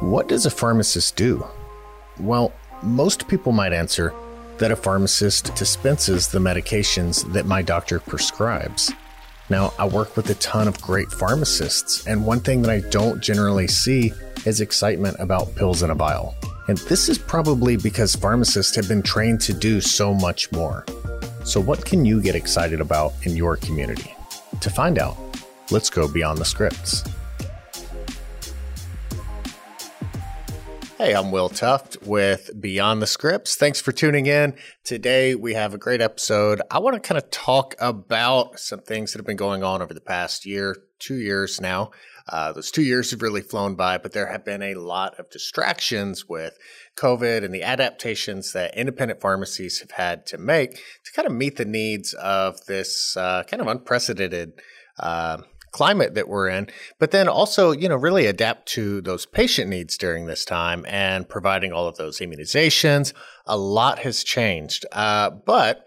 What does a pharmacist do? Well, most people might answer that a pharmacist dispenses the medications that my doctor prescribes. Now, I work with a ton of great pharmacists, and one thing that I don't generally see is excitement about pills in a vial. And this is probably because pharmacists have been trained to do so much more. So, what can you get excited about in your community? To find out, let's go beyond the scripts. Hey, I'm Will Tuft with Beyond the Scripts. Thanks for tuning in. Today we have a great episode. I want to kind of talk about some things that have been going on over the past year, two years now. Uh, those two years have really flown by, but there have been a lot of distractions with COVID and the adaptations that independent pharmacies have had to make to kind of meet the needs of this uh, kind of unprecedented uh, climate that we're in, but then also, you know, really adapt to those patient needs during this time and providing all of those immunizations. A lot has changed, uh, but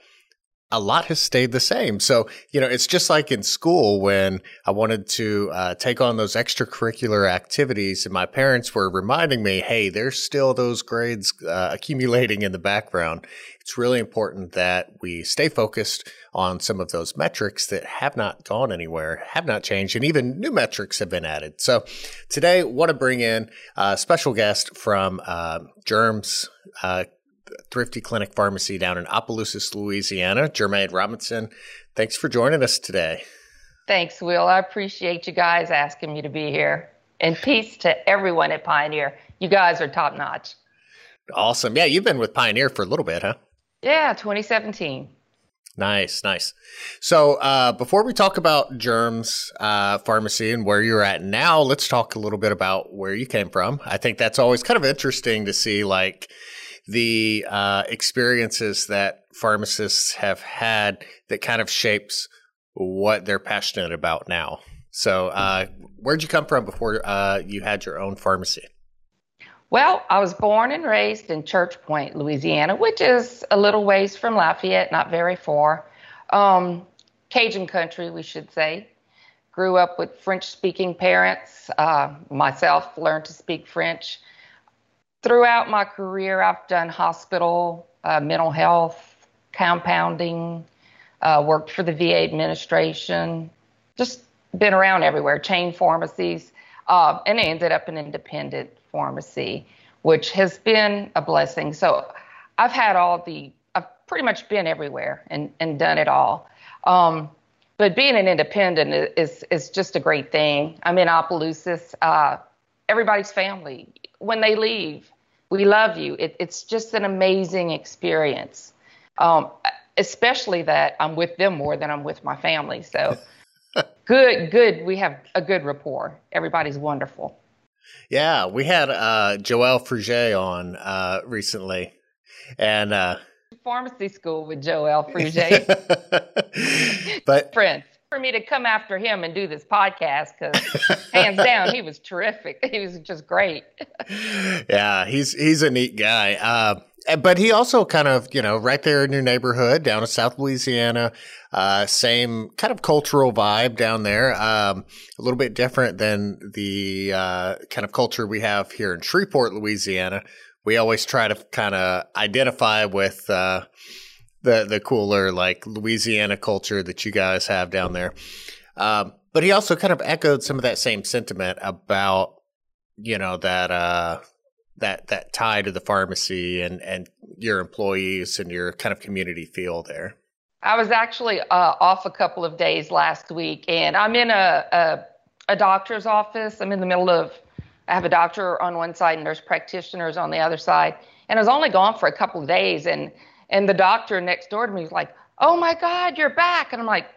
a lot has stayed the same. So, you know, it's just like in school when I wanted to uh, take on those extracurricular activities, and my parents were reminding me, hey, there's still those grades uh, accumulating in the background. It's really important that we stay focused on some of those metrics that have not gone anywhere, have not changed, and even new metrics have been added. So, today, I want to bring in a special guest from uh, Germs. Uh, Thrifty Clinic Pharmacy down in Opelousas, Louisiana. Jermaine Robinson, thanks for joining us today. Thanks, Will. I appreciate you guys asking me to be here. And peace to everyone at Pioneer. You guys are top notch. Awesome. Yeah, you've been with Pioneer for a little bit, huh? Yeah, 2017. Nice, nice. So uh, before we talk about Germs uh, Pharmacy and where you're at now, let's talk a little bit about where you came from. I think that's always kind of interesting to see, like, the uh, experiences that pharmacists have had that kind of shapes what they're passionate about now. So, uh, where'd you come from before uh, you had your own pharmacy? Well, I was born and raised in Church Point, Louisiana, which is a little ways from Lafayette, not very far. Um, Cajun country, we should say. Grew up with French speaking parents. Uh, myself learned to speak French throughout my career, I've done hospital, uh, mental health, compounding, uh, worked for the VA administration, just been around everywhere, chain pharmacies, uh, and ended up an independent pharmacy, which has been a blessing. So I've had all the, I've pretty much been everywhere and, and done it all. Um, but being an independent is, is just a great thing. I'm in Opelousas. Uh, everybody's family. When they leave, we love you. It, it's just an amazing experience, um, especially that I'm with them more than I'm with my family. So good, good. We have a good rapport. Everybody's wonderful. Yeah, we had uh, Joelle Fruget on uh, recently, and uh, pharmacy school with Joelle Fruget. but friends. For me to come after him and do this podcast because hands down he was terrific. He was just great. Yeah he's he's a neat guy. Uh, but he also kind of you know right there in your neighborhood down in south louisiana uh, same kind of cultural vibe down there um, a little bit different than the uh, kind of culture we have here in shreveport louisiana we always try to kind of identify with uh, the the cooler like Louisiana culture that you guys have down there. Um, but he also kind of echoed some of that same sentiment about you know that uh, that that tie to the pharmacy and and your employees and your kind of community feel there. I was actually uh, off a couple of days last week, and I'm in a, a a doctor's office. I'm in the middle of I have a doctor on one side and nurse practitioners on the other side, and I was only gone for a couple of days and and the doctor next door to me was like, "Oh my God, you're back!" And I'm like,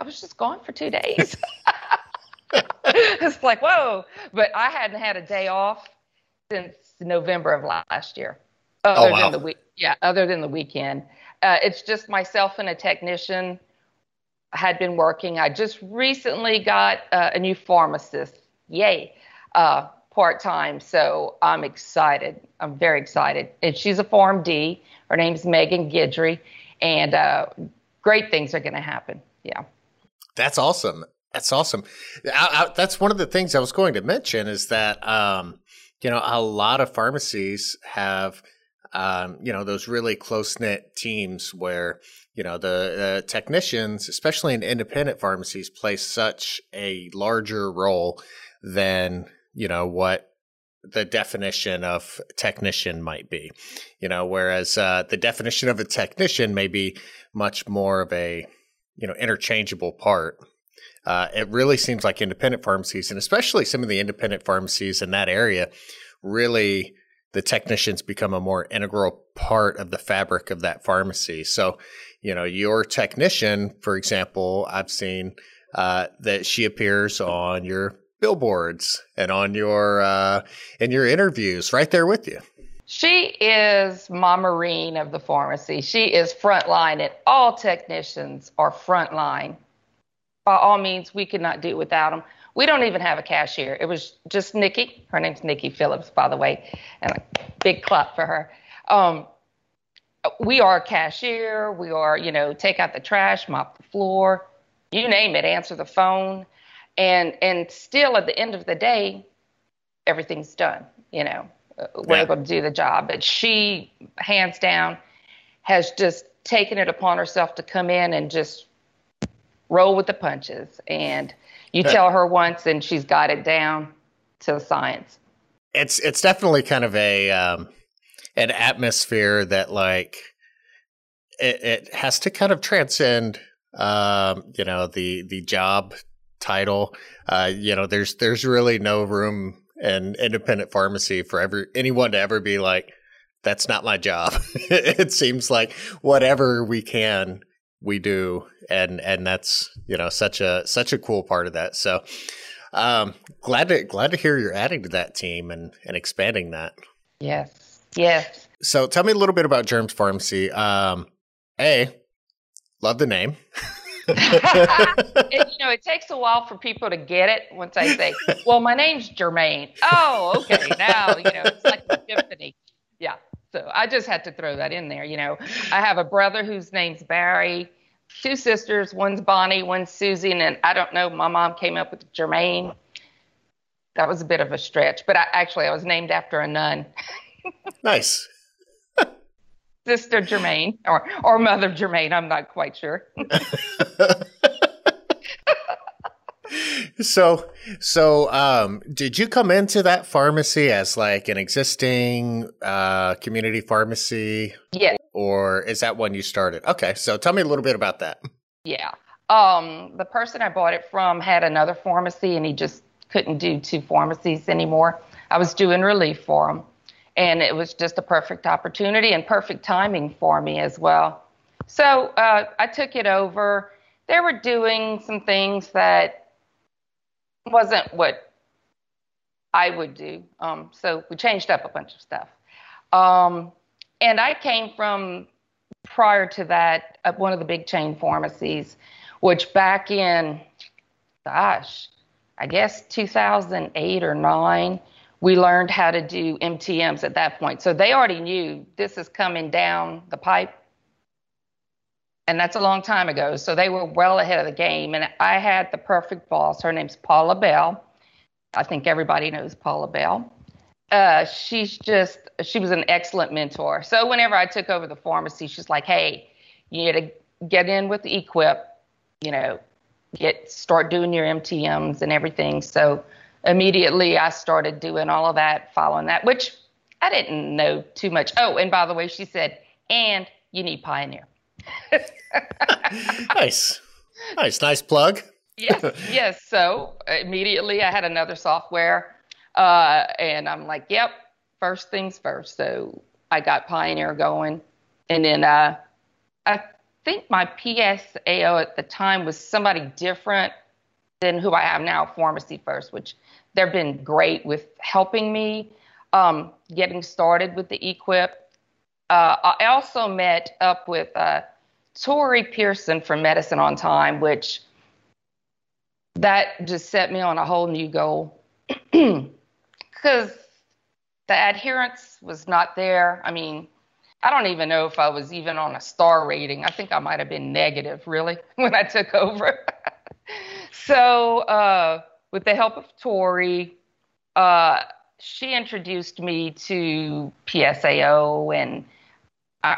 "I was just gone for two days." it's like whoa, but I hadn't had a day off since November of last year. Other oh, wow. than the week, yeah, other than the weekend. Uh, it's just myself and a technician had been working. I just recently got uh, a new pharmacist. Yay. Uh, part time. So I'm excited. I'm very excited. And she's a PharmD. Her name's Megan Guidry. And uh, great things are going to happen. Yeah. That's awesome. That's awesome. I, I, that's one of the things I was going to mention is that, um, you know, a lot of pharmacies have, um, you know, those really close knit teams where, you know, the uh, technicians, especially in independent pharmacies, play such a larger role than, you know, what the definition of technician might be. You know, whereas uh, the definition of a technician may be much more of a, you know, interchangeable part uh, it really seems like independent pharmacies, and especially some of the independent pharmacies in that area, really the technicians become a more integral part of the fabric of that pharmacy. So, you know, your technician, for example, I've seen uh, that she appears on your billboards and on your uh, in your interviews, right there with you. She is Mama Marine of the pharmacy. She is frontline, and all technicians are frontline by all means, we could not do without them. We don't even have a cashier. It was just Nikki. Her name's Nikki Phillips, by the way, and a big clap for her. Um, we are a cashier. We are, you know, take out the trash, mop the floor, you name it, answer the phone, and and still at the end of the day, everything's done. You know, we're yeah. able to do the job. But she, hands down, has just taken it upon herself to come in and just roll with the punches. And you tell her once, and she's got it down to the science. It's it's definitely kind of a um, an atmosphere that like it, it has to kind of transcend um, you know the the job title. Uh, you know, there's there's really no room in independent pharmacy for ever anyone to ever be like, that's not my job. it seems like whatever we can we do and and that's you know such a such a cool part of that so um glad to glad to hear you're adding to that team and and expanding that yes yes so tell me a little bit about germs pharmacy um a love the name it, you know, it takes a while for people to get it once I say, "Well, my name's Jermaine." Oh, okay. Now you know it's like epiphany. Yeah. So I just had to throw that in there. You know, I have a brother whose name's Barry, two sisters, one's Bonnie, one's Susie, and I don't know, my mom came up with Jermaine. That was a bit of a stretch, but I, actually I was named after a nun. nice. Sister Germaine or or Mother Germaine. I'm not quite sure. so so um, did you come into that pharmacy as like an existing uh, community pharmacy? Yeah or is that when you started? Okay so tell me a little bit about that. Yeah. Um, the person i bought it from had another pharmacy and he just couldn't do two pharmacies anymore. I was doing relief for him. And it was just a perfect opportunity and perfect timing for me as well. So uh, i took it over. They were doing some things that wasn't what I would do. Um, so we changed up a bunch of stuff. Um, and I came from prior to that uh, one of the big chain pharmacies, which back in, gosh, I guess 2008 or nine, we learned how to do MTMs at that point. So they already knew this is coming down the pipe and that's a long time ago. So they were well ahead of the game. And I had the perfect boss. Her name's Paula Bell. I think everybody knows Paula Bell. Uh, she's just, she was an excellent mentor. So whenever I took over the pharmacy, she's like, hey, you need to get in with the EQuIPP, you know, get, start doing your MTMs and everything. So immediately I started doing all of that, following that, which I didn't know too much. Oh, and by the way, she said, and you need Pioneer. nice. Nice. Nice plug. yes. Yes. So immediately I had another software. Uh, and I'm like, yep, first things first. So I got Pioneer going. And then uh, I think my PSAO at the time was somebody different than who I have now, Pharmacy First, which they've been great with helping me um, getting started with the EQuIPP. Uh, I also met up with uh, Tori Pearson from Medicine on Time, which that just set me on a whole new goal because the adherence was not there. I mean, I don't even know if I was even on a star rating. I think I might have been negative, really, when I took over. so, uh, with the help of Tori, uh, she introduced me to PSAO and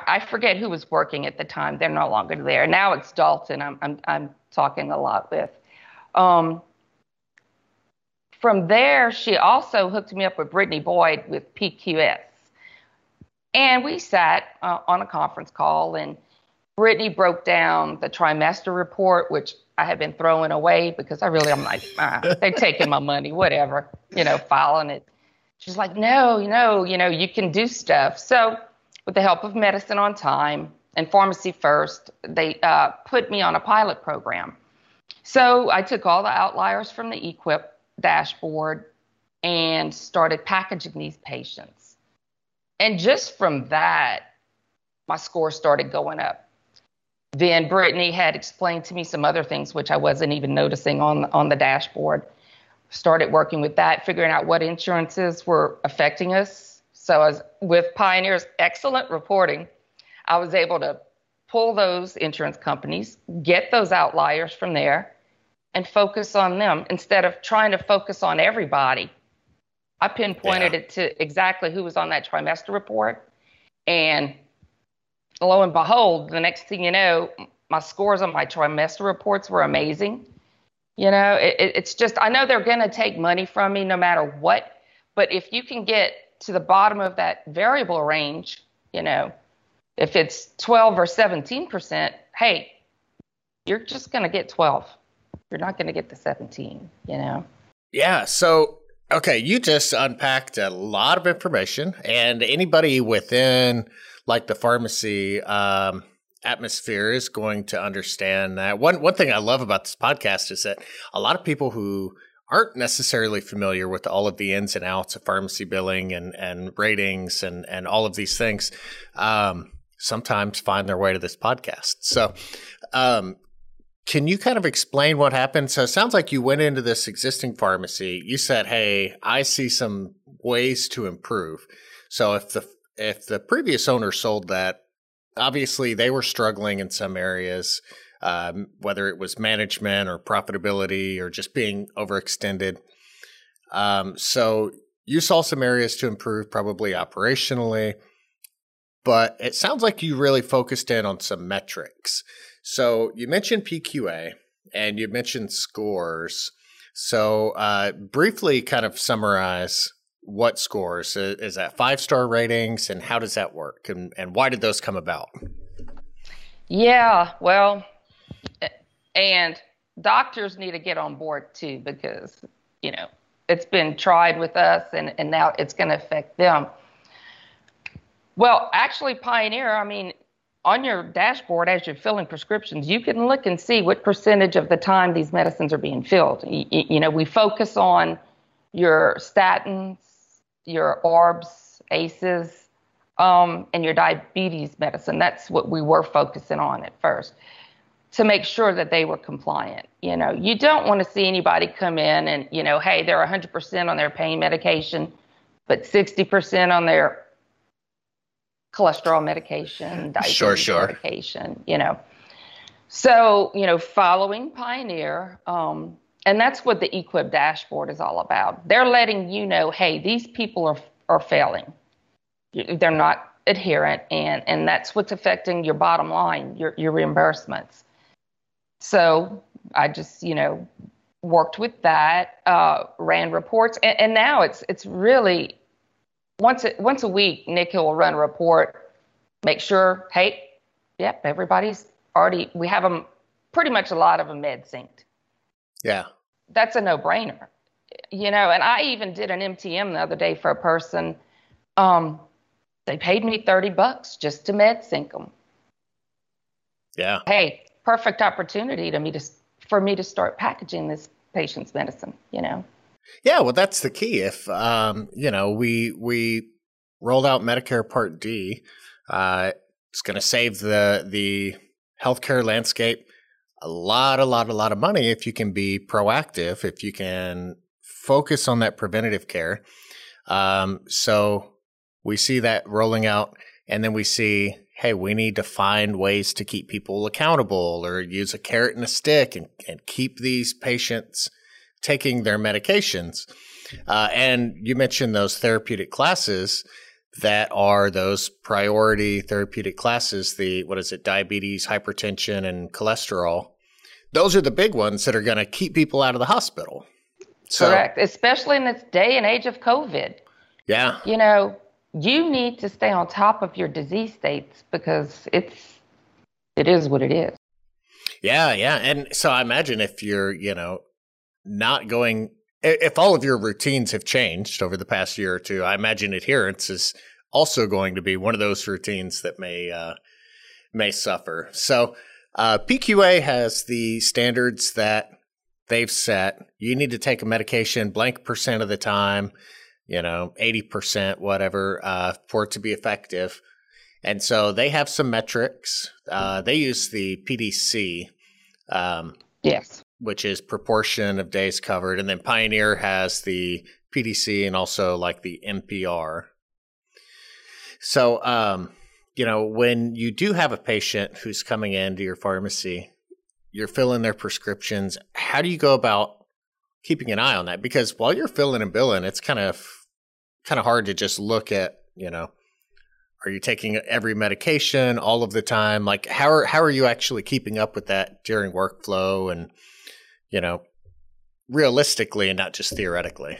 I, forget who was working at the time. They're no longer there. Now it's Dalton. I'm I'm, I'm talking a lot with. Um, from there, she also hooked me up with Brittany Boyd with PQS. And we sat uh, on a conference call, and Brittany broke down the trimester report, which I had been throwing away because I really, I'm like, ah, they're taking my money, whatever, you know, filing it. She's like, no, you know, you know, you can do stuff. So, with the help of Medicine on Time and Pharmacy First, they uh, put me on a pilot program. So I took all the outliers from the EQuIPP dashboard and started packaging these patients. And just from that, my score started going up. Then Brittany had explained to me some other things which I wasn't even noticing on on the dashboard. Started working with that, figuring out what insurances were affecting us. So as with Pioneer's excellent reporting, I was able to pull those insurance companies, get those outliers from there, and focus on them instead of trying to focus on everybody. I pinpointed yeah. it to exactly who was on that trimester report. And lo and behold, the next thing you know, my scores on my trimester reports were amazing. You know, it, it's just, I know they're going to take money from me no matter what. But if you can get to the bottom of that variable range, you know, if it's 12 or 17%, hey, you're just going to get 12 you're not going to get the 17, you know? Yeah. So, okay, you just unpacked a lot of information, and anybody within like the pharmacy um, atmosphere is going to understand that. One, one thing I love about this podcast is that a lot of people who aren't necessarily familiar with all of the ins and outs of pharmacy billing and, and ratings and, and all of these things um, sometimes find their way to this podcast. So, um, can you kind of explain what happened? So it sounds like you went into this existing pharmacy. You said, "Hey, I see some ways to improve." So if the if the previous owner sold that, obviously they were struggling in some areas, um, whether it was management or profitability or just being overextended. Um, so you saw some areas to improve, probably operationally, but it sounds like you really focused in on some metrics. So you mentioned PQA and you mentioned scores. So uh, briefly, kind of summarize what scores is that five star ratings and how does that work and, and why did those come about? Yeah, well, and doctors need to get on board too because you know it's been tried with us and, and now it's going to affect them. Well, actually, Pioneer, I mean, on your dashboard as you're filling prescriptions, you can look and see what percentage of the time these medicines are being filled. You, you know, we focus on your statins, your ARBs, ACEs, um, and your diabetes medicine. That's what we were focusing on at first to make sure that they were compliant. You know, you don't want to see anybody come in and, you know, hey, they're 100% on their pain medication, but 60% on their cholesterol medication, diabetes sure, sure. medication, you know. So, you know, following Pioneer, um, and that's what the EQuIPP dashboard is all about. They're letting you know, hey, these people are are failing. They're not adherent, and and that's what's affecting your bottom line, your your reimbursements. So I just, you know, worked with that, uh, ran reports, and, and now it's it's really once a, once a week, Nick will run a report, make sure, hey, yep, everybody's already, we have them, pretty much a lot of them med synced. Yeah. That's a no brainer. You know, and I even did an MTM the other day for a person. Um, they paid me 30 bucks just to med sync them. Yeah. Hey, perfect opportunity to me to, for me to start packaging this patient's medicine, you know? Yeah, well, that's the key. If um, you know, we we rolled out Medicare Part D, uh, it's going to save the the healthcare landscape a lot, a lot, a lot of money if you can be proactive, if you can focus on that preventative care. Um, so we see that rolling out, and then we see, hey, we need to find ways to keep people accountable, or use a carrot and a stick, and, and keep these patients taking their medications. Uh, and you mentioned those therapeutic classes that are those priority therapeutic classes the what is it diabetes hypertension and cholesterol. Those are the big ones that are going to keep people out of the hospital. So, correct especially in this day and age of covid. Yeah. You know you need to stay on top of your disease states because it's it is what it is yeah yeah and so i imagine if you're you know not going if all of your routines have changed over the past year or two, I imagine adherence is also going to be one of those routines that may uh, may suffer. So uh, PQA has the standards that they've set. You need to take a medication blank percent of the time, you know, eighty percent, whatever, uh, for it to be effective. And so they have some metrics. Uh, they use the PDC. Um, yes which is proportion of days covered, and then Pioneer has the PDC and also like the MPR. So, um, you know, when you do have a patient who's coming into your pharmacy, you're filling their prescriptions. How do you go about keeping an eye on that? Because while you're filling and billing, it's kind of kind of hard to just look at, you know, are you taking every medication all of the time? Like how are how are you actually keeping up with that during workflow and you know, realistically and not just theoretically?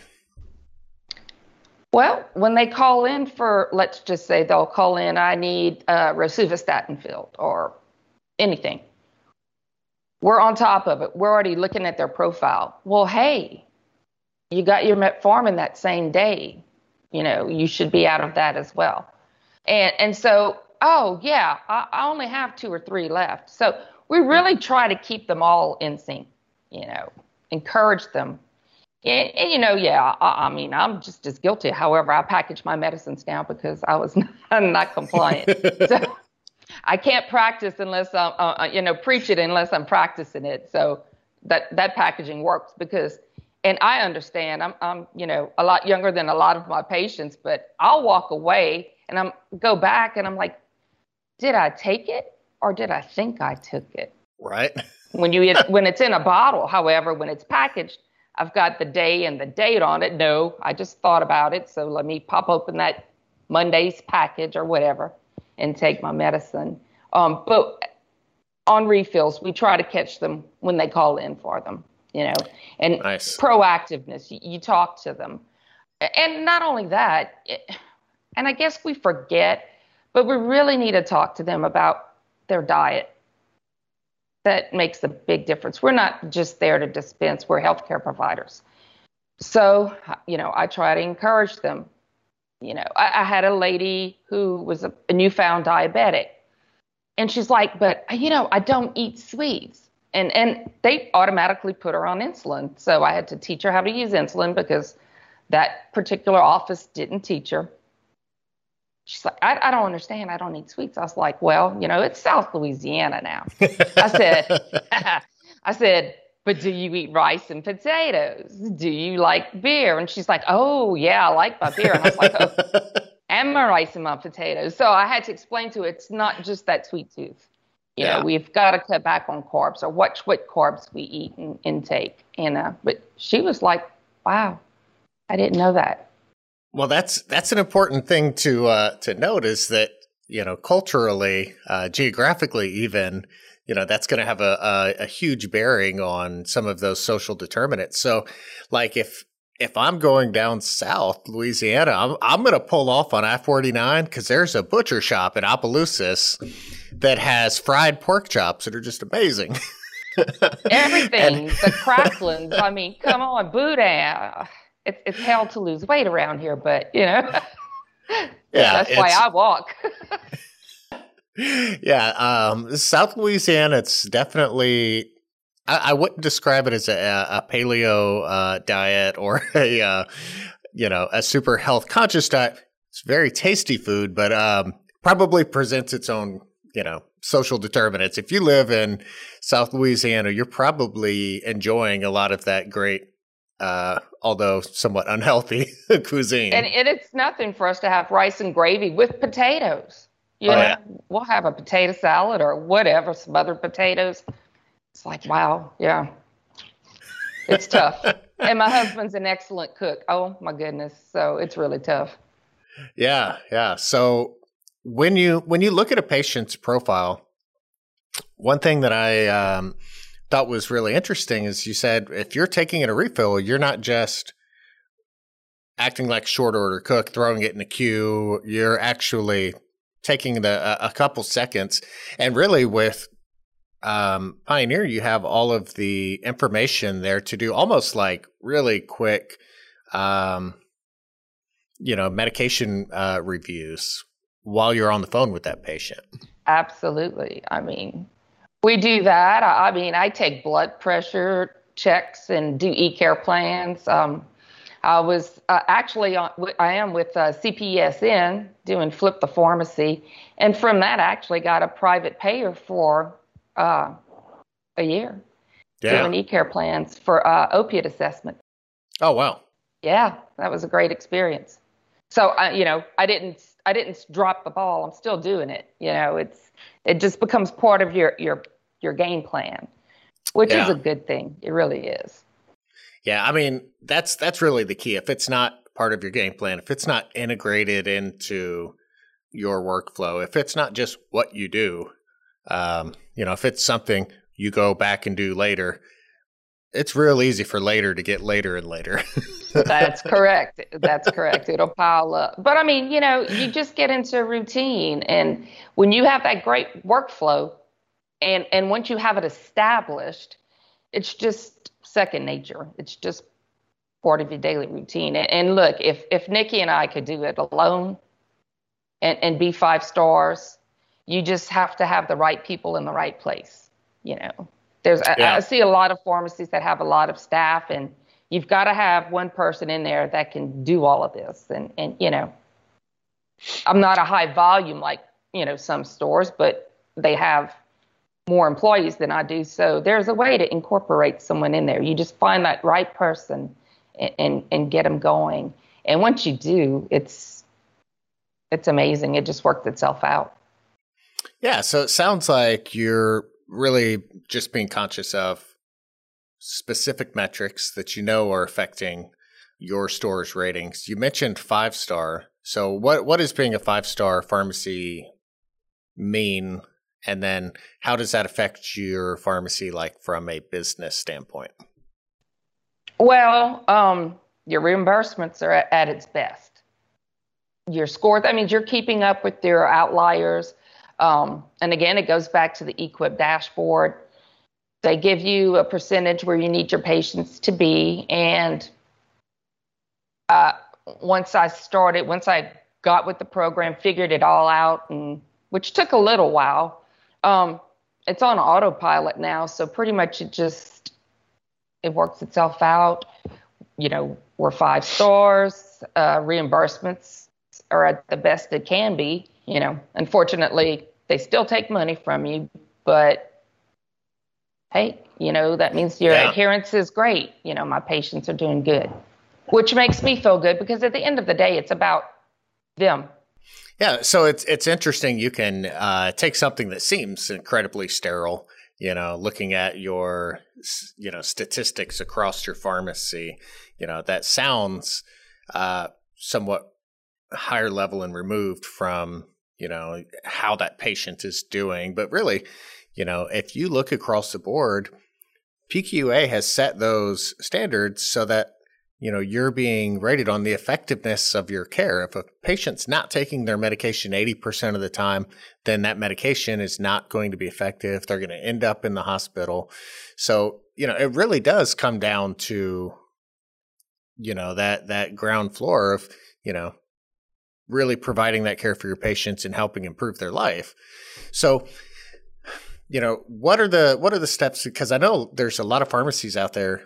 Well, when they call in for, let's just say they'll call in, I need uh, rosuvastatin filled or anything. We're on top of it. We're already looking at their profile. Well, hey, you got your metformin that same day. You know, you should be out of that as well. And and so, oh yeah, I, I only have two or three left. So we really try to keep them all in sync you know, encourage them. And, and you know, yeah, I, I, mean, I'm just as guilty. However, I package my medicines now because I was not, not compliant. so I can't practice unless I'm, uh, uh, you know, preach it unless I'm practicing it. So that that packaging works because, and I understand. I'm, I'm, you know, a lot younger than a lot of my patients, but I'll walk away and I'm go back and I'm like, did I take it or did I think I took it? Right. When you when it's in a bottle, however, when it's packaged, I've got the day and the date on it. No, I just thought about it, so let me pop open that Monday's package or whatever and take my medicine. Um, but on refills, we try to catch them when they call in for them, you know, and nice. proactiveness. You, you, talk to them, and not only that, it, and I guess we forget, but we really need to talk to them about their diet that makes a big difference. We're not just there to dispense, we're healthcare providers. So, you know, I try to encourage them. You know, I, I had a lady who was a, a newfound diabetic, and she's like, but, you know, I don't eat sweets. And, and they automatically put her on insulin. So I had to teach her how to use insulin because that particular office didn't teach her. She's like, I, I don't understand. I don't eat sweets. I was like, well, you know, it's South Louisiana now. I said, I said, but do you eat rice and potatoes? Do you like beer? And she's like, oh, yeah, I like my beer. And I was like, oh, and my rice and my potatoes. So I had to explain to her, it's not just that sweet tooth. You yeah. know, we've got to cut back on carbs or watch what carbs we eat and intake. And, uh, but she was like, wow, I didn't know that. Well, that's that's an important thing to uh, to note is that you know culturally, uh, geographically, even you know that's going to have a, a, a huge bearing on some of those social determinants. So, like if if I'm going down south Louisiana, I'm I'm going to pull off on I forty nine because there's a butcher shop in Opelousas that has fried pork chops that are just amazing. Everything, and, the cracklings. I mean, come on, boudin it's it's hell to lose weight around here, but you know, yeah, that's why I walk. yeah, um, South Louisiana, it's definitely. I, I wouldn't describe it as a, a paleo uh, diet or a uh, you know a super health conscious diet. It's very tasty food, but um, probably presents its own you know social determinants. If you live in South Louisiana, you're probably enjoying a lot of that great uh, although somewhat unhealthy cuisine. And, and, it's nothing for us to have rice and gravy with potatoes. You oh, know, yeah. we'll have a potato salad or whatever, some other potatoes. It's like, wow, yeah, it's tough. and my husband's an excellent cook. Oh my goodness. So it's really tough. Yeah, yeah. So when you when you look at a patient's profile, one thing that I um, thought was really interesting is you said if you're taking in a refill, you're not just acting like short order cook, throwing it in a queue. You're actually taking the a, a couple seconds, and really with um, Pioneer, you have all of the information there to do almost like really quick, um, you know, medication uh, reviews while you're on the phone with that patient. Absolutely. I mean, we do that. I, I mean, I take blood pressure checks and do e-care plans. Um, I was uh, actually on, I am with uh, CPESN doing Flip the Pharmacy, and from that I actually got a private payer for uh, a year yeah. doing e-care plans for uh, opiate assessment. Oh wow! Yeah, that was a great experience. So I, you know, I didn't I didn't drop the ball. I'm still doing it. You know, it's it just becomes part of your your your game plan, which yeah. is a good thing. It really is. Yeah, I mean that's that's really the key. If it's not part of your game plan, if it's not integrated into your workflow, if it's not just what you do, um, you know, if it's something you go back and do later, it's real easy for later to get later and later. That's correct. That's correct. It'll pile up. But I mean, you know, you just get into a routine and when you have that great workflow and and once you have it established, it's just second nature. It's just part of your daily routine. And, and look, if if Nikki and I could do it alone and, and be five stars, you just have to have the right people in the right place. You know, there's yeah. I, I see a lot of pharmacies that have a lot of staff, and you've got to have one person in there that can do all of this. And and you know, I'm not a high volume like you know some stores, but they have more employees than I do. So there's a way to incorporate someone in there. You just find that right person and and, and get them going. And once you do, it's it's amazing. It just works itself out. Yeah, so it sounds like you're really just being conscious of specific metrics that you know are affecting your store's ratings. You mentioned five star. So what what is being a five star pharmacy mean? And then how does that affect your pharmacy like from a business standpoint? Well, um, your reimbursements are at, at its best. Your score, that means you're keeping up with your outliers. Um, and again, it goes back to the EQuIPP dashboard. They give you a percentage where you need your patients to be. And uh, once I started, once I got with the program, figured it all out, and which took a little while. Um, it's on autopilot now, so pretty much it just it works itself out. You know, we're five stars. Uh, reimbursements are at the best it can be. You know, unfortunately, they still take money from you, but hey, you know, that means your yeah. adherence is great. You know, my patients are doing good, which makes me feel good because at the end of the day, it's about them. Yeah, so it's it's interesting. You can uh, take something that seems incredibly sterile, you know, looking at your you know statistics across your pharmacy, you know, that sounds uh, somewhat higher level and removed from you know, how that patient is doing. But really, you know, if you look across the board, PQA has set those standards so that, you know, you're being rated on the effectiveness of your care. If a patient's not taking their medication 80% of the time, then that medication is not going to be effective. They're going to end up in the hospital. So, you know, it really does come down to, you know, that, that ground floor of, you know, really providing that care for your patients and helping improve their life. So, you know, what are the what are the steps? Because I know there's a lot of pharmacies out there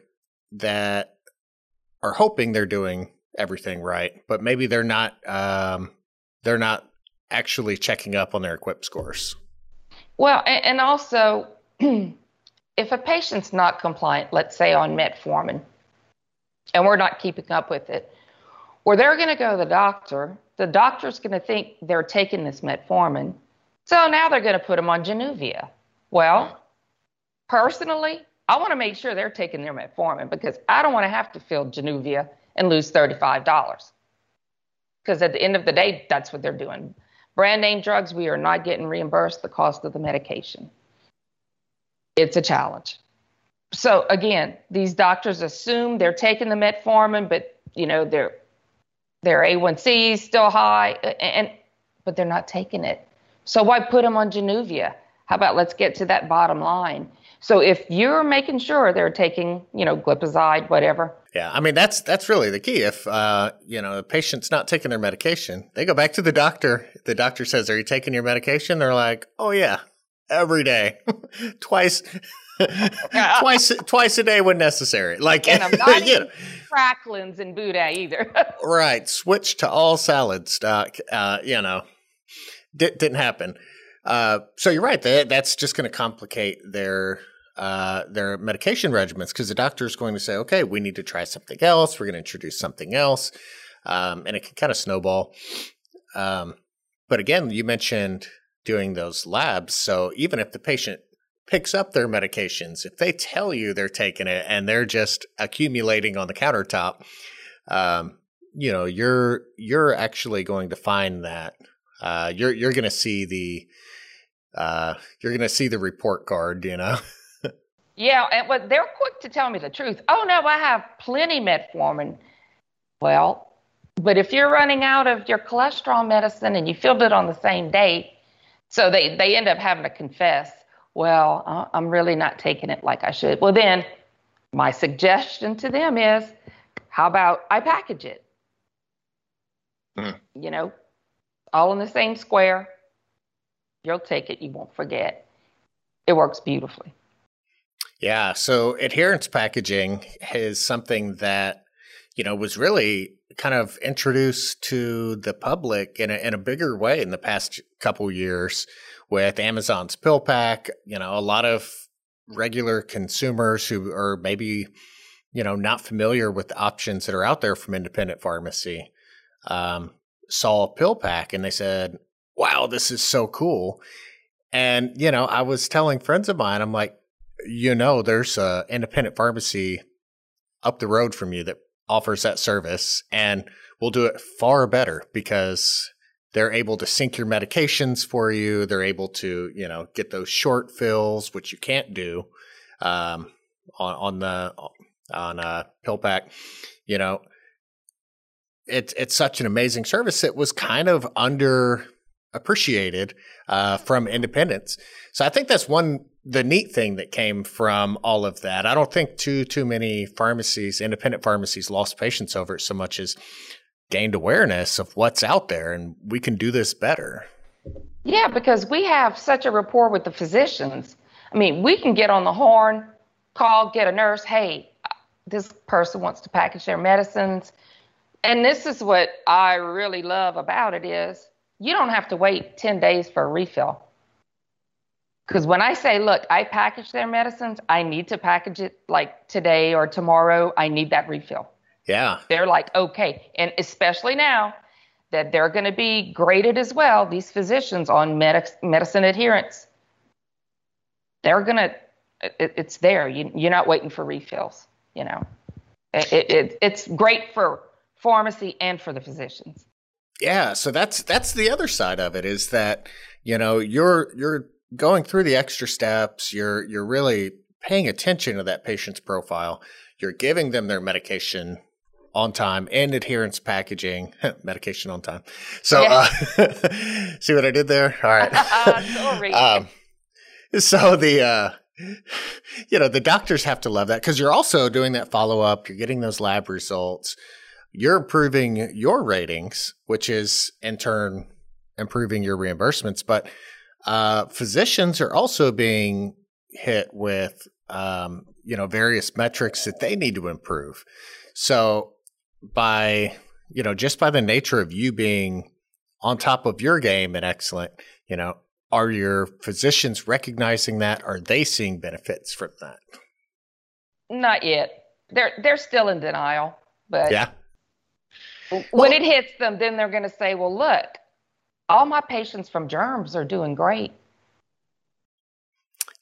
that are hoping they're doing everything right, but maybe they're not. Um, they're not actually checking up on their EQuIPP scores. Well, and also, if a patient's not compliant, let's say on metformin, and we're not keeping up with it, or they're going to go to the doctor the doctor's going to think they're taking this metformin. So now they're going to put them on Januvia. Well, personally, I want to make sure they're taking their metformin because I don't want to have to fill Januvia and lose $35. Because at the end of the day, that's what they're doing. Brand name drugs, we are not getting reimbursed the cost of the medication. It's a challenge. So again, these doctors assume they're taking the metformin, but you know their their A1C is still high, and but they're not taking it. So why put them on Januvia? How about let's get to that bottom line? So if you're making sure they're taking, you know, glipizide, whatever. Yeah, I mean that's that's really the key. If uh, you know the patient's not taking their medication, they go back to the doctor. The doctor says, "Are you taking your medication?" They're like, "Oh yeah, every day, twice." twice twice a day when necessary. Like and I'm not you know. cracklins and boudin either. right. Switch to all salad stock. Uh, you know, D- didn't happen. Uh, so you're right. That, that's just going to complicate their uh, their medication regimens because the doctor is going to say, okay, we need to try something else. We're going to introduce something else, um, and it can kind of snowball. Um, but again, you mentioned doing those labs. So even if the patient picks up their medications, if they tell you they're taking it and they're just accumulating on the countertop, um, you know, you're you're actually going to find that uh, you're you're going to see the uh, you're going to see the report card, you know. yeah, and but they're quick to tell me the truth. Oh no, I have plenty metformin. Well, but if you're running out of your cholesterol medicine and you filled it on the same day, so they they end up having to confess. Well, I'm really not taking it like I should. Well, then my suggestion to them is, how about I package it? Mm. You know, all in the same square. You'll take it, you won't forget. It works beautifully. Yeah. So adherence packaging is something that, you know, was really kind of introduced to the public in a, in a bigger way in the past couple years with Amazon's PillPack. You know, a lot of regular consumers who are maybe, you know, not familiar with the options that are out there from independent pharmacy um, saw a PillPack and they said, wow, this is so cool. And, you know, I was telling friends of mine, I'm like, you know, there's a independent pharmacy up the road from you that offers that service and will do it far better because they're able to sync your medications for you. They're able to, you know, get those short fills, which you can't do um, on, on the on a pill pack. You know, it's it's such an amazing service. It was kind of under appreciated uh, from independents. So I think that's one the neat thing that came from all of that. I don't think too too many pharmacies, independent pharmacies, lost patients over it so much as gained awareness of what's out there, and we can do this better. Yeah, because we have such a rapport with the physicians. I mean, we can get on the horn, call, get a nurse. Hey, this person wants to package their medicines. And this is what I really love about it is you don't have to wait 10 days for a refill. Because when I say, look, I package their medicines, I need to package it like today or tomorrow. I need that refill. Yeah. They're like, okay. And especially now that they're going to be graded as well, these physicians on medic- medicine adherence, they're going to, it, it's there. You, you're not waiting for refills, you know. It, it, it's great for pharmacy and for the physicians. Yeah, so that's that's the other side of it is that you know you're you're going through the extra steps. You're you're really paying attention to that patient's profile. You're giving them their medication on time and adherence packaging, medication on time. So, yeah. uh, see what I did there? All right. um, so the, uh, you know, the doctors have to love that because you're also doing that follow up. You're getting those lab results you're improving your ratings, which is in turn improving your reimbursements. But uh, physicians are also being hit with um, you know various metrics that they need to improve. So by you know just by the nature of you being on top of your game and excellent, you know, are your physicians recognizing that? Are they seeing benefits from that? Not yet. They're they're still in denial. But yeah when it hits them, then they're going to say, well, look, all my patients from germs are doing great.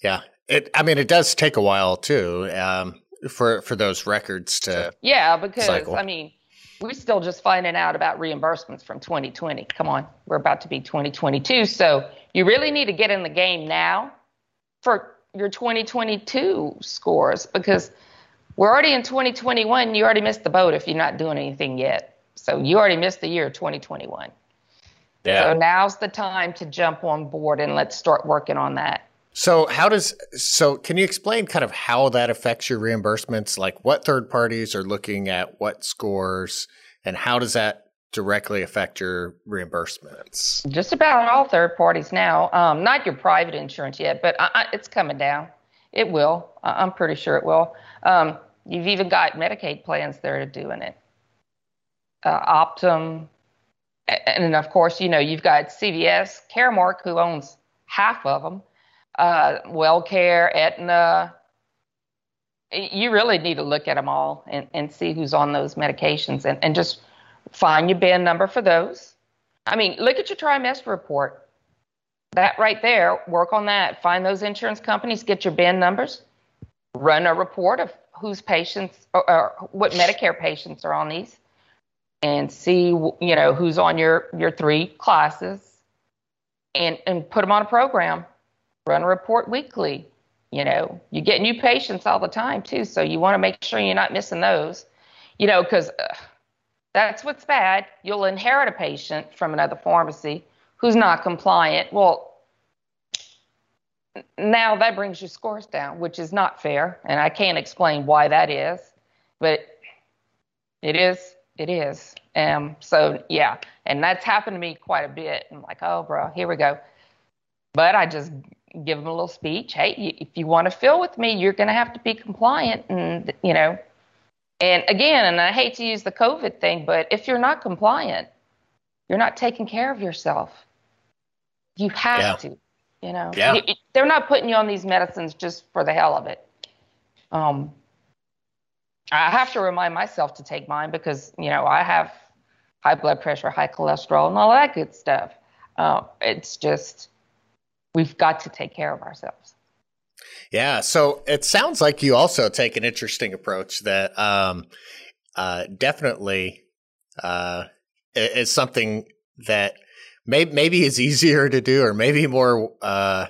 Yeah, it. I mean, it does take a while too um, for for those records to. Yeah, because cycle. I mean, we're still just finding out about reimbursements from 2020. Come on, we're about to be 2022, so you really need to get in the game now for your 2022 scores because we're already in 2021. You already missed the boat if you're not doing anything yet. So you already missed the year 2021. Yeah. So now's the time to jump on board and let's start working on that. So how does so can you explain kind of how that affects your reimbursements like what third parties are looking at what scores and how does that directly affect your reimbursements? Just about all third parties now. Um, not your private insurance yet, but I, I, it's coming down. It will. I, am pretty sure it will. Um, you've even got Medicaid plans that are doing it. Uh, Optum, and then of course, you know you've got CVS, Caremark, who owns half of them. Uh, WellCare, Aetna. You really need to look at them all and, and see who's on those medications and, and just Find your bin number for those. I mean, look at your trimester report. That right there, work on that. Find those insurance companies, get your bin numbers, run a report of whose patients or, or what Medicare patients are on these, and see you know who's on your your three classes, and and put them on a program. Run a report weekly. You know, you get new patients all the time too, so you want to make sure you're not missing those. You know, because. That's what's bad. You'll inherit a patient from another pharmacy who's not compliant. Well, now that brings your scores down, which is not fair. And I can't explain why that is, but it is, it is. Um, so yeah, and that's happened to me quite a bit. I'm like, oh, bro, here we go. But I just give them a little speech. Hey, if you want to fill with me, you're going to have to be compliant, and you know, and again, and I hate to use the COVID thing, but if you're not compliant, you're not taking care of yourself. You have yeah. to, you know. Yeah. They're not putting you on these medicines just for the hell of it. Um, I have to remind myself to take mine because, you know, I have high blood pressure, high cholesterol, and all that good stuff. Uh, it's just, we've got to take care of ourselves. Yeah. So it sounds like you also take an interesting approach that um, uh, definitely uh, is something that may- maybe is easier to do or maybe more. Uh,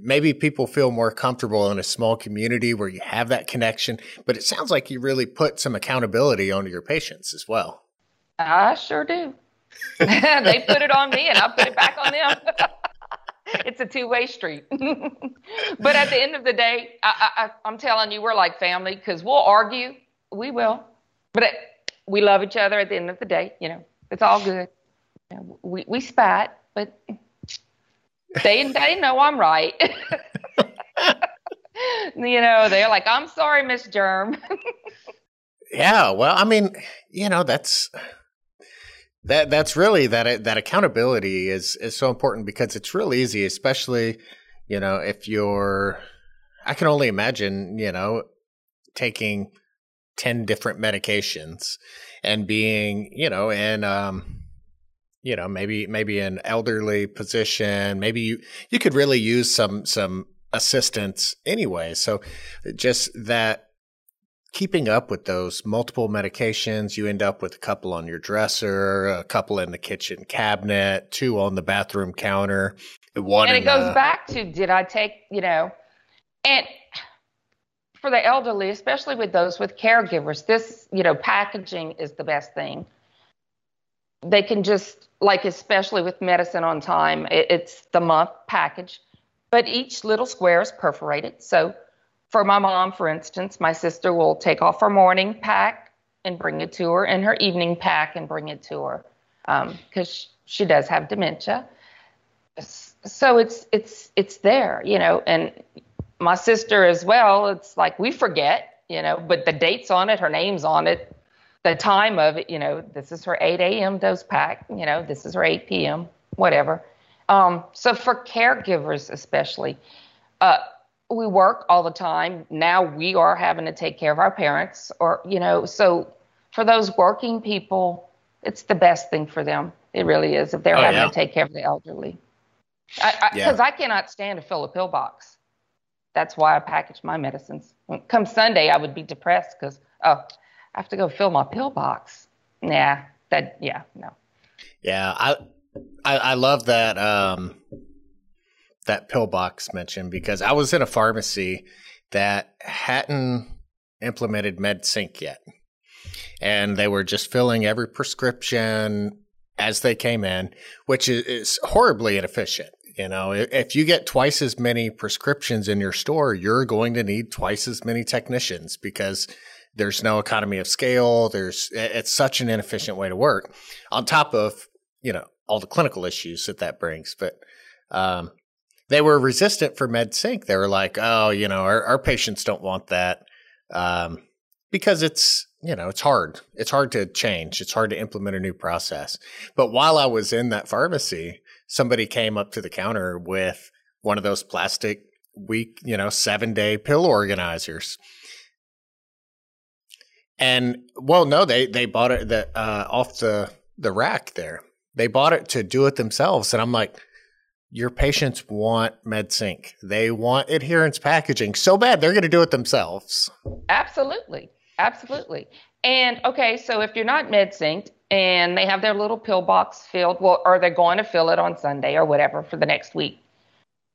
maybe people feel more comfortable in a small community where you have that connection, but it sounds like you really put some accountability onto your patients as well. I sure do. they put it on me and I put it back on them. it's a two way street. but at the end of the day, I, am telling you, we're like family because we'll argue. We will. But it, we love each other at the end of the day. You know, it's all good. You know, we, we spat, but they, they know I'm right. you know, they're like, I'm sorry, Miss Germ. yeah. Well, I mean, you know, that's that that's really that that accountability is is so important because it's real easy, especially you know if you're. I can only imagine you know taking ten different medications and being you know in um you know maybe maybe an elderly position maybe you you could really use some some assistance anyway so just that keeping up with those multiple medications, you end up with a couple on your dresser, a couple in the kitchen cabinet, two on the bathroom counter, one. And it goes back to did I take, you know, and for the elderly, especially with those with caregivers, this, you know, packaging is the best thing. They can just, like, especially with medicine on time, it's the month package, but each little square is perforated. So for my mom, for instance, my sister will take off her morning pack and bring it to her, and her evening pack and bring it to her, because um, she does have dementia. So it's it's it's there, you know. And my sister as well. It's like we forget, you know, but the dates on it, her name's on it, the time of it. You know, this is her 8 a.m. dose pack. You know, this is her 8 p.m. Whatever. Um, so for caregivers especially. Uh, we work all the time. Now we are having to take care of our parents, or, you know, so for those working people, it's the best thing for them. It really is if they're oh, having yeah. to take care of the elderly. Because I, I, yeah. I, cannot stand to fill a pill box. That's why I package my medicines. Come Sunday, I would be depressed because oh, I have to go fill my pill box. Nah, that yeah, no. Yeah, I I, I love that um that pill box mention because I was in a pharmacy that hadn't implemented MedSync yet. And they were just filling every prescription as they came in, which is, is horribly inefficient. You know, if you get twice as many prescriptions in your store, you're going to need twice as many technicians because there's no economy of scale. There's it's such an inefficient way to work. On top of you know all the clinical issues that that brings, but um, they were resistant for MedSync. They were like, oh, you know, our, our patients don't want that um, because it's you know it's hard. It's hard to change. It's hard to implement a new process. But while I was in that pharmacy, somebody came up to the counter with one of those plastic week, you know, seven day pill organizers. And well, no, they they bought it that uh, off the the rack there. They bought it to do it themselves, and I'm like, your patients want MedSync. They want adherence packaging so bad they're going to do it themselves. Absolutely, absolutely. And okay, so if you're not MedSync and they have their little pill box filled, well, are they going to fill it on Sunday or whatever for the next week?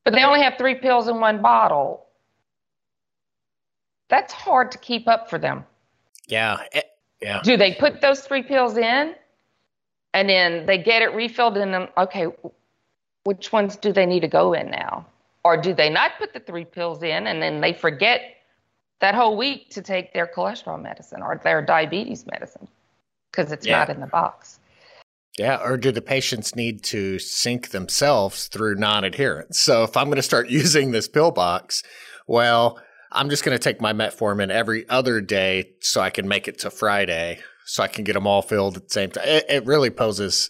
But they only have three pills in one bottle. That's hard to keep up for them. Yeah. Eh, yeah. Do they put those three pills in and then they get it refilled in them? Okay, which ones do they need to go in now? Or do they not put the three pills in and then they forget that whole week to take their cholesterol medicine or their diabetes medicine? because it's yeah. not in the box. Yeah, or do the patients need to sync themselves through non adherence? So if I'm going to start using this pill box, well, I'm just going to take my metformin every other day so I can make it to Friday so I can get them all filled at the same time. It, it really poses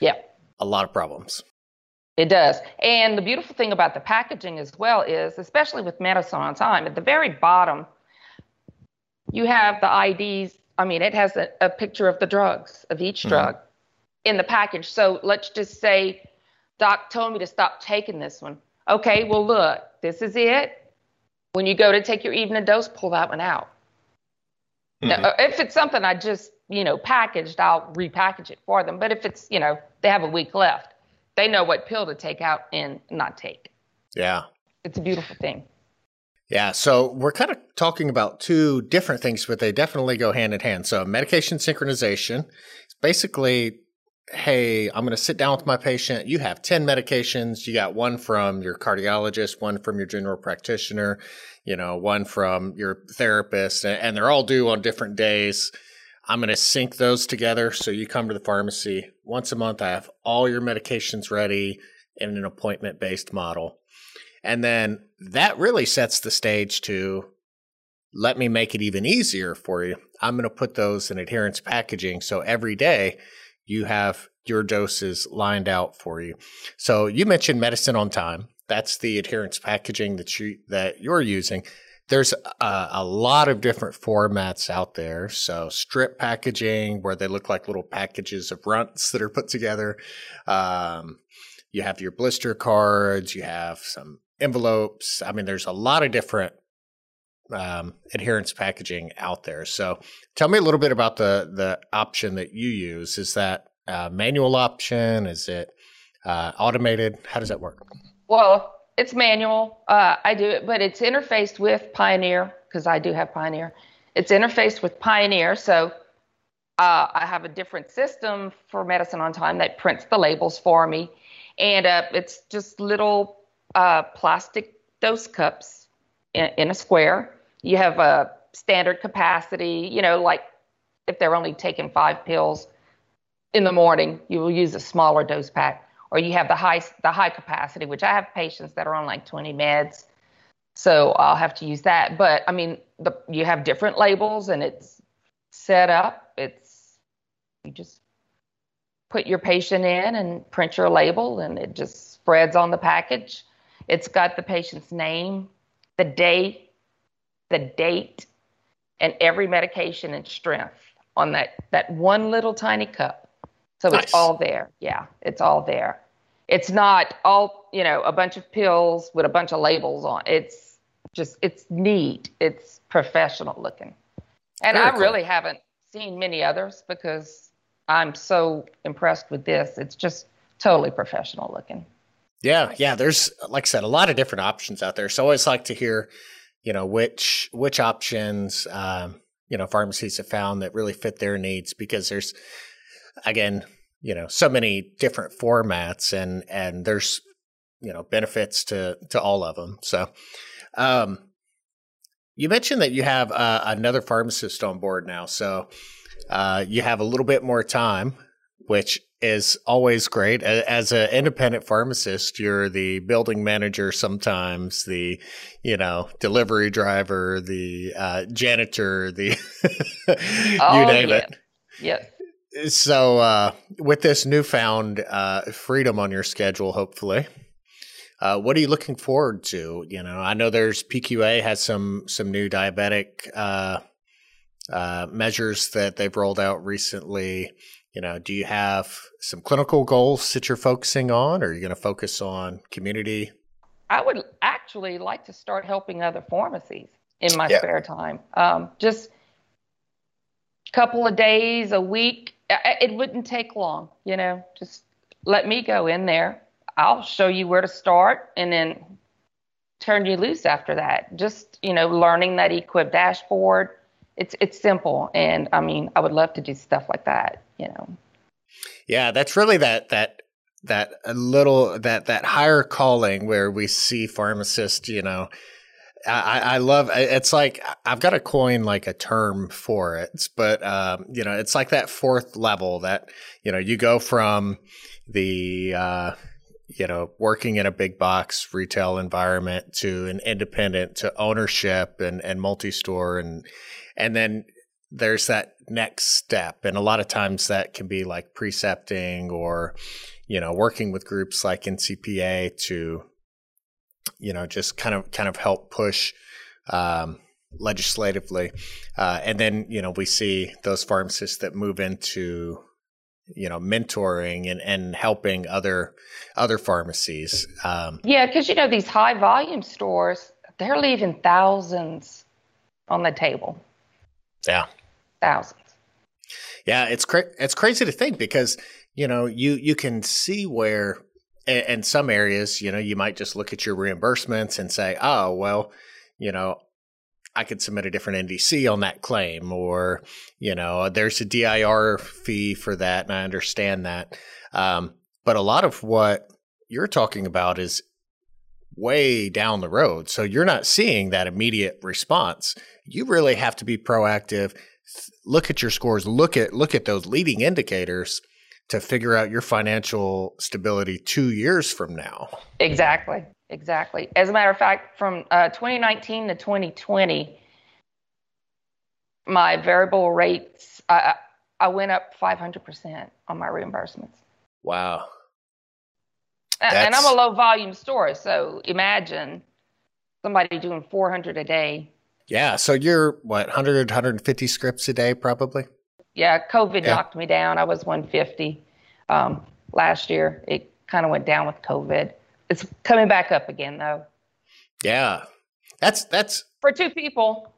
yeah. a lot of problems. It does. And the beautiful thing about the packaging as well is, especially with medicine on time, at the very bottom, you have the IDs I mean, it has a, a picture of the drugs, of each mm-hmm. drug in the package. So let's just say, Doc told me to stop taking this one. Okay, well, look, this is it. When you go to take your evening dose, pull that one out. Mm-hmm. Now, if it's something I just, you know, packaged, I'll repackage it for them. But if it's, you know, they have a week left, they know what pill to take out and not take. Yeah. It's a beautiful thing. Yeah, so we're kind of talking about two different things, but they definitely go hand in hand. So, medication synchronization is basically hey, I'm going to sit down with my patient. You have 10 medications. You got one from your cardiologist, one from your general practitioner, you know, one from your therapist, and they're all due on different days. I'm going to sync those together. So you come to the pharmacy once a month. I have all your medications ready in an appointment based model. And then that really sets the stage to let me make it even easier for you. I'm going to put those in adherence packaging. So every day you have your doses lined out for you. So you mentioned medicine on time. That's the adherence packaging that you that you're using. There's a, a, lot of different formats out there. So strip packaging, where they look like little packages of runts that are put together. Um, you have your blister cards. You have some envelopes. I mean, there's a lot of different um, adherence packaging out there. So, tell me a little bit about the the option that you use. Is that a manual option? Is it uh, automated? How does that work? Well, it's manual. Uh, I do it, but it's interfaced with Pioneer because I do have Pioneer. It's interfaced with Pioneer, so uh, I have a different system for Medicine on Time that prints the labels for me, and uh, it's just little uh, plastic dose cups in, in, a square. You have a standard capacity, you know, like if they're only taking five pills in the morning, you will use a smaller dose pack. Or you have the high the high capacity, which I have patients that are on like 20 meds, so I'll have to use that. But I mean, the, you have different labels, and it's set up. It's you just put your patient in and print your label, and it just spreads on the package. It's got the patient's name, the date, the date, and every medication and strength on that, that one little tiny cup. So nice. it's all there. Yeah, it's all there. It's not all, you know, a bunch of pills with a bunch of labels on. It's just it's neat. It's professional looking, and Very I cool. really haven't seen many others because I'm so impressed with this. It's just totally professional looking. Yeah, yeah. There's like I said, a lot of different options out there. So I always like to hear, you know, which which options um, you know pharmacies have found that really fit their needs because there's again, you know, so many different formats and and there's you know benefits to to all of them. So, um, you mentioned that you have uh, another pharmacist on board now, so uh, you have a little bit more time, which is always great. As an independent pharmacist, you're the building manager sometimes, the you know delivery driver, the uh, janitor, the you Oh, name yeah. it. Yes. So, uh, with this newfound uh, freedom on your schedule, hopefully, uh, what are you looking forward to? You know, I know there's PQA has some some new diabetic uh, uh, measures that they've rolled out recently. You know, do you have some clinical goals that you're focusing on, or are you going to focus on community? I would actually like to start helping other pharmacies in my Yeah. spare time. Um, just a couple of days a week. It wouldn't take long, you know. Just let me go in there. I'll show you where to start, and then turn you loose after that. Just you know, learning that EQuIPP dashboard. It's it's simple, and I mean, I would love to do stuff like that. You know. Yeah, that's really that that that a little that that higher calling where we see pharmacists. You know, I, I love it's like I've got to coin like a term for it, but um, you know, it's like that fourth level that you know you go from the uh, you know working in a big box retail environment to an independent to ownership and and multi store and and then there's that next step. And a lot of times that can be like precepting or you know working with groups like ncpa to you know just kind of kind of help push um, legislatively uh, and then you know we see those pharmacists that move into you know mentoring and, and helping other other pharmacies um, Yeah, because you know these high volume stores, they're leaving thousands on the table. yeah Thousands. Yeah, it's cra- it's crazy to think because you know you you can see where in some areas you know you might just look at your reimbursements and say, oh well, you know, I could submit a different NDC on that claim, or you know, there's a DIR fee for that, and I understand that. Um, but a lot of what you're talking about is way down the road, so you're not seeing that immediate response. You really have to be proactive look at your scores look at look at those leading indicators to figure out your financial stability two years from now Exactly. Exactly. As a matter of fact, from uh, 2019 to 2020, my variable rates, I, I went up 500% on my reimbursements. wow A- And I'm a low volume store, so imagine somebody doing 400 a day. yeah so you're what 100 150 scripts a day probably Yeah, COVID Yeah. knocked me down. I was 150 um, last year. It kind of went down with COVID. It's coming back up again, though. yeah that's that's For two people,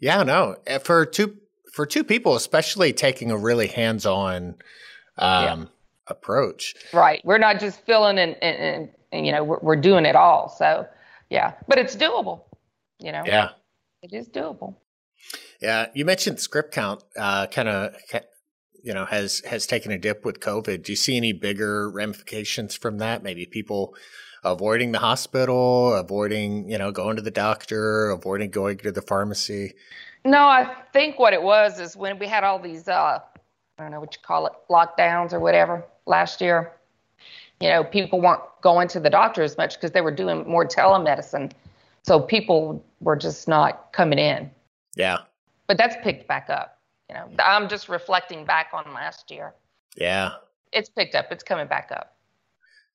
yeah no Uh, for two for two people especially taking a really hands-on um approach right? We're not just filling and, and, and, and you know, we're, we're doing it all. So, yeah, but it's doable. You know, yeah it is doable. Yeah, you mentioned script count, uh, kind of, you know, has has taken a dip with COVID. Do you see any bigger ramifications from that? Maybe people avoiding the hospital, avoiding, you know, going to the doctor, avoiding going to the pharmacy. No, I think what it was is when we had all these, uh, I don't know what you call it, lockdowns or whatever last year. You know, people weren't going to the doctor as much because they were doing more telemedicine. So people were just not coming in. Yeah, But that's picked back up. You know, I'm just reflecting back on last year. yeah, It's picked up. It's coming back up.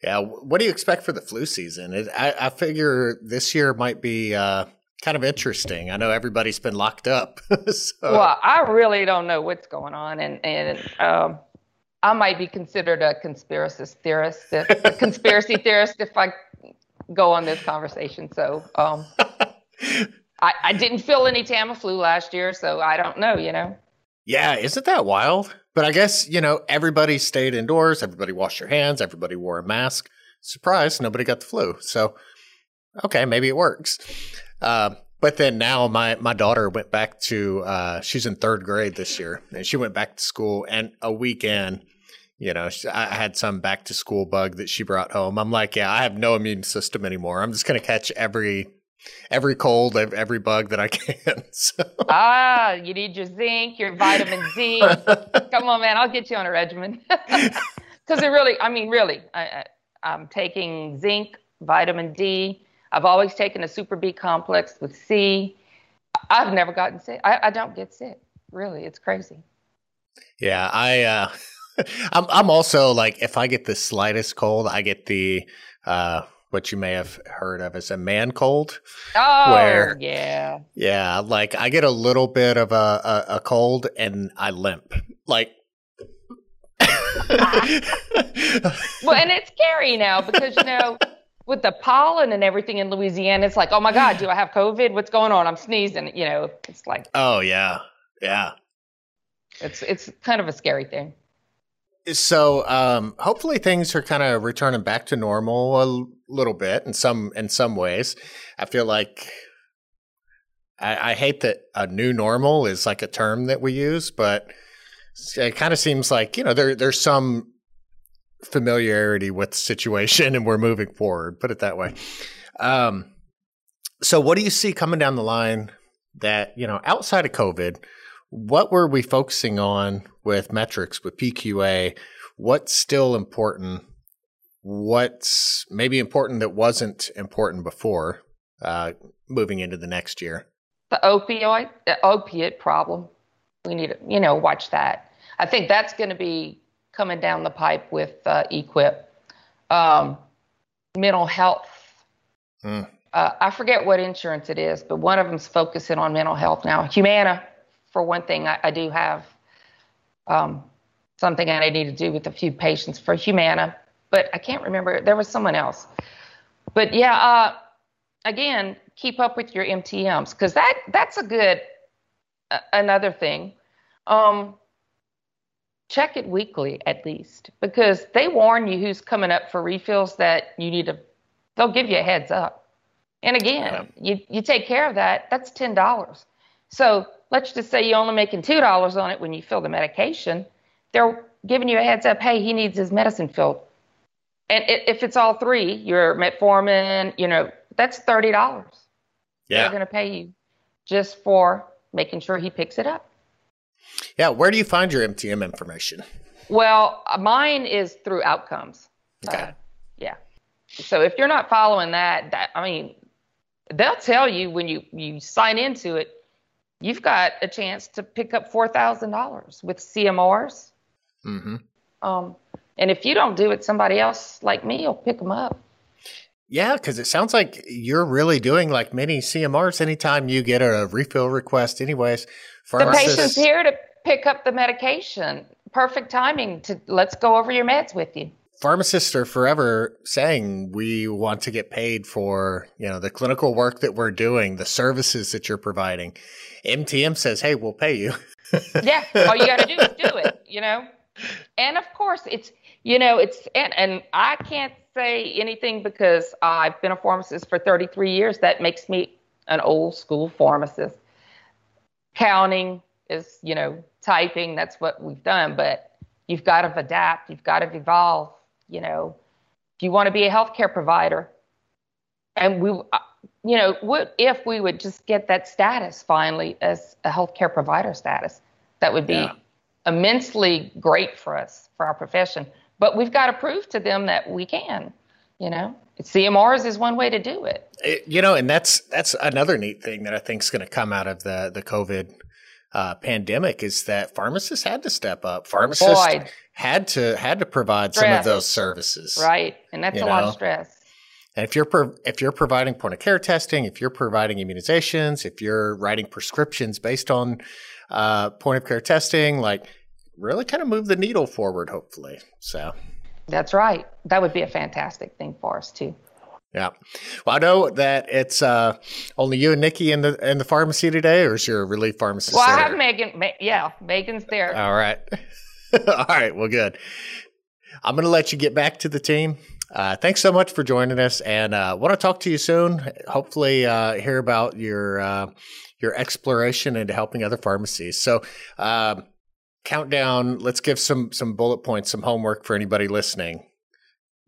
yeah. What do you expect for the flu season? It, I, I figure this year might be uh, kind of interesting. I know everybody's been locked up. so, Well, I really don't know what's going on, and and um, I might be considered a conspiracy theorist, if, a conspiracy theorist, if I go on this conversation. So, um, I, I didn't feel any Tamiflu last year, so I don't know, you know? Yeah, isn't that wild? But I guess, you know, everybody stayed indoors, everybody washed their hands, everybody wore a mask. Surprise, nobody got the flu. So, okay, maybe it works. Uh, but then now my, my daughter went back to, uh, she's in third grade this year, and she went back to school. And a weekend, you know, I had some back to school bug that she brought home. I'm like, yeah, I have no immune system anymore. I'm just going to catch every every cold, every bug that I can. So. Ah, you need your zinc, your vitamin D. Come on, man, I'll get you on a regimen. Because it really, I mean, really, I, I'm taking zinc, vitamin D. I've always taken a super B complex with C. I've never gotten sick. I, I don't get sick. Really, it's crazy. Yeah, I. Uh, I'm. I'm also like, if I get the slightest cold, I get the. Uh, what you may have heard of as a man cold. Oh, where, yeah. Yeah, like I get a little bit of a, a, a cold and I limp. Like, well, and it's scary now because, you know, with the pollen and everything in Louisiana, it's like, oh my God, do I have COVID? What's going on? I'm sneezing. You know, it's like, oh, yeah. Yeah. It's, it's kind of a scary thing. So um, hopefully things are kind of returning back to normal a little bit in some in some ways. I feel like I, I hate that a new normal is like a term that we use, but it kind of seems like you know there there's some familiarity with the situation and we're moving forward. Put it that way. Um, so what do you see coming down the line that you know outside of COVID? What were we focusing on with metrics, with PQA? What's still important? What's maybe important that wasn't important before uh, moving into the next year? The opioid, the opiate problem. We need to, you know, watch that. I think that's going to be coming down the pipe with uh, EQuIPP. Um, mental health. Mm. Uh, I forget what insurance it is, but one of them's focusing on mental health now. Humana for one thing, I, I do have um, something I need to do with a few patients for Humana, but I can't remember. There was someone else. But yeah, uh, again, keep up with your MTMs because that that's a good uh, another thing. Um, check it weekly at least because they warn you who's coming up for refills that you need to. They'll give you a heads up. And again, you you take care of that. That's ten dollars. So let's just say you're only making two dollars on it when you fill the medication. They're giving you a heads up. Hey, he needs his medicine filled. And if it's all three, your metformin, you know, that's thirty dollars. Yeah, they're going to pay you just for making sure he picks it up. Yeah, where do you find your MTM information? Well, mine is through outcomes. Okay. Uh, yeah. So if you're not following that, that I mean, they'll tell you when you you sign into it you've got a chance to pick up $4,000 with CMRs. Mm-hmm. Um, and if you don't do it, somebody else like me will pick them up. Yeah, because it sounds like you're really doing like many CMRs anytime you get a refill request, anyways. The patient's here to pick up the medication. Perfect timing to let's go over your meds with you pharmacists are forever saying we want to get paid for you know the clinical work that we're doing the services that you're providing mtm says hey we'll pay you yeah all you got to do is do it you know and of course it's you know it's and, and i can't say anything because i've been a pharmacist for 33 years that makes me an old school pharmacist counting is you know typing that's what we've done but you've got to adapt you've got to evolve you know, if you want to be a healthcare provider, and we, uh, you know, what if we would just get that status finally as a healthcare provider status? That would be yeah. immensely great for us, for our profession. But we've got to prove to them that we can, you know. CMRs is one way to do it. it you know, and that's that's another neat thing that I think is going to come out of the the COVID uh, pandemic is that pharmacists had to step up. Pharmacists Boy. had to had to provide stress. some of those services, right? And that's a know? lot of stress. And if you're pro- if you're providing point of care testing, if you're providing immunizations, if you're writing prescriptions based on uh, point of care testing, like really kind of move the needle forward, hopefully. So that's right. That would be a fantastic thing for us too. Yeah. Well, I know that it's uh, only you and Nikki in the in the pharmacy today, or is your relief pharmacist? Well, there? I have Megan. Ma- yeah, Megan's there. All right. All right. Well, good. I'm going to let you get back to the team. Uh, thanks so much for joining us, and uh, want to talk to you soon. Hopefully, uh, hear about your uh, your exploration into helping other pharmacies. So, um, countdown. Let's give some some bullet points, some homework for anybody listening.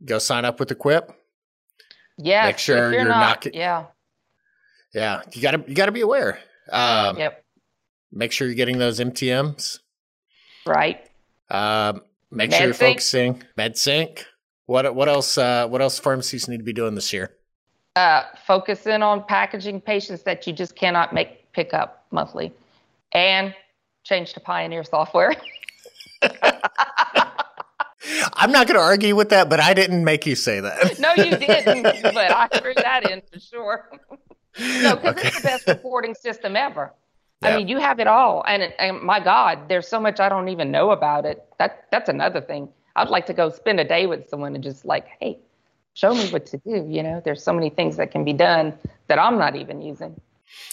Go sign up with the EQuIPP. Yeah. Make sure you're, you're not. not- yeah. Yeah, you got to you got to be aware. Um, Yep. Make sure you're getting those MTMs. Right. Um, make sure you're MedSync. focusing MedSync. What what else? Uh, what else pharmacies need to be doing this year? Uh, focus in on packaging patients that you just cannot make pick up monthly, and change to Pioneer software. I'm not going to argue with that, but I didn't make you say that. no, you didn't, but I threw that in for sure. No, because Okay. it's the best reporting system ever. Yeah. I mean, you have it all, and, and my God, there's so much I don't even know about it. That that's another thing. I'd like to go spend a day with someone and just like, hey, show me what to do. You know, there's so many things that can be done that I'm not even using.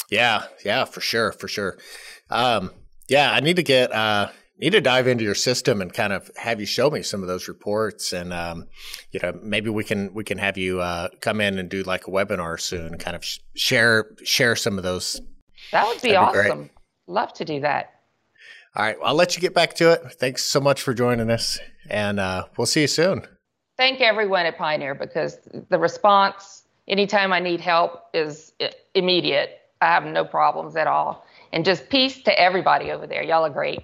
Yeah, yeah, for sure, for sure. Um, yeah, I need to get uh, need to dive into your system and kind of have you show me some of those reports, and um, you know, maybe we can we can have you uh, come in and do like a webinar soon, and kind of sh- share share some of those. That would be That'd be great. awesome. Love to do that. All right, well, I'll let you get back to it. Thanks so much for joining us, and uh, we'll see you soon. Thank everyone at Pioneer because the response anytime I need help is immediate. I have no problems at all. And just peace to everybody over there. Y'all are great.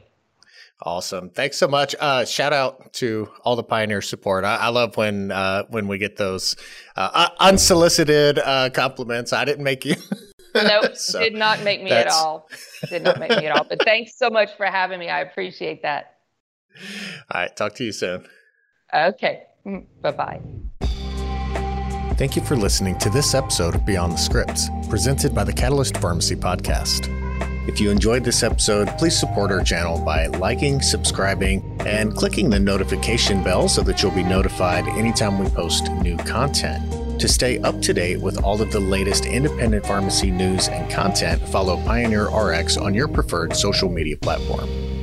Awesome. Thanks so much. Uh, shout out to all the Pioneer support. I, I love when uh, when we get those uh, uh, unsolicited uh, compliments. I didn't make you. Nope, So, did not make me at all. Did not make me at all. But thanks so much for having me. I appreciate that. All right. Talk to you soon. Okay. Bye bye. Thank you for listening to this episode of Beyond the Scripts, presented by the Catalyst Pharmacy Podcast. If you enjoyed this episode, please support our channel by liking, subscribing, and clicking the notification bell so that you'll be notified anytime we post new content. To stay up to date with all of the latest independent pharmacy news and content, follow Pioneer RX on your preferred social media platform.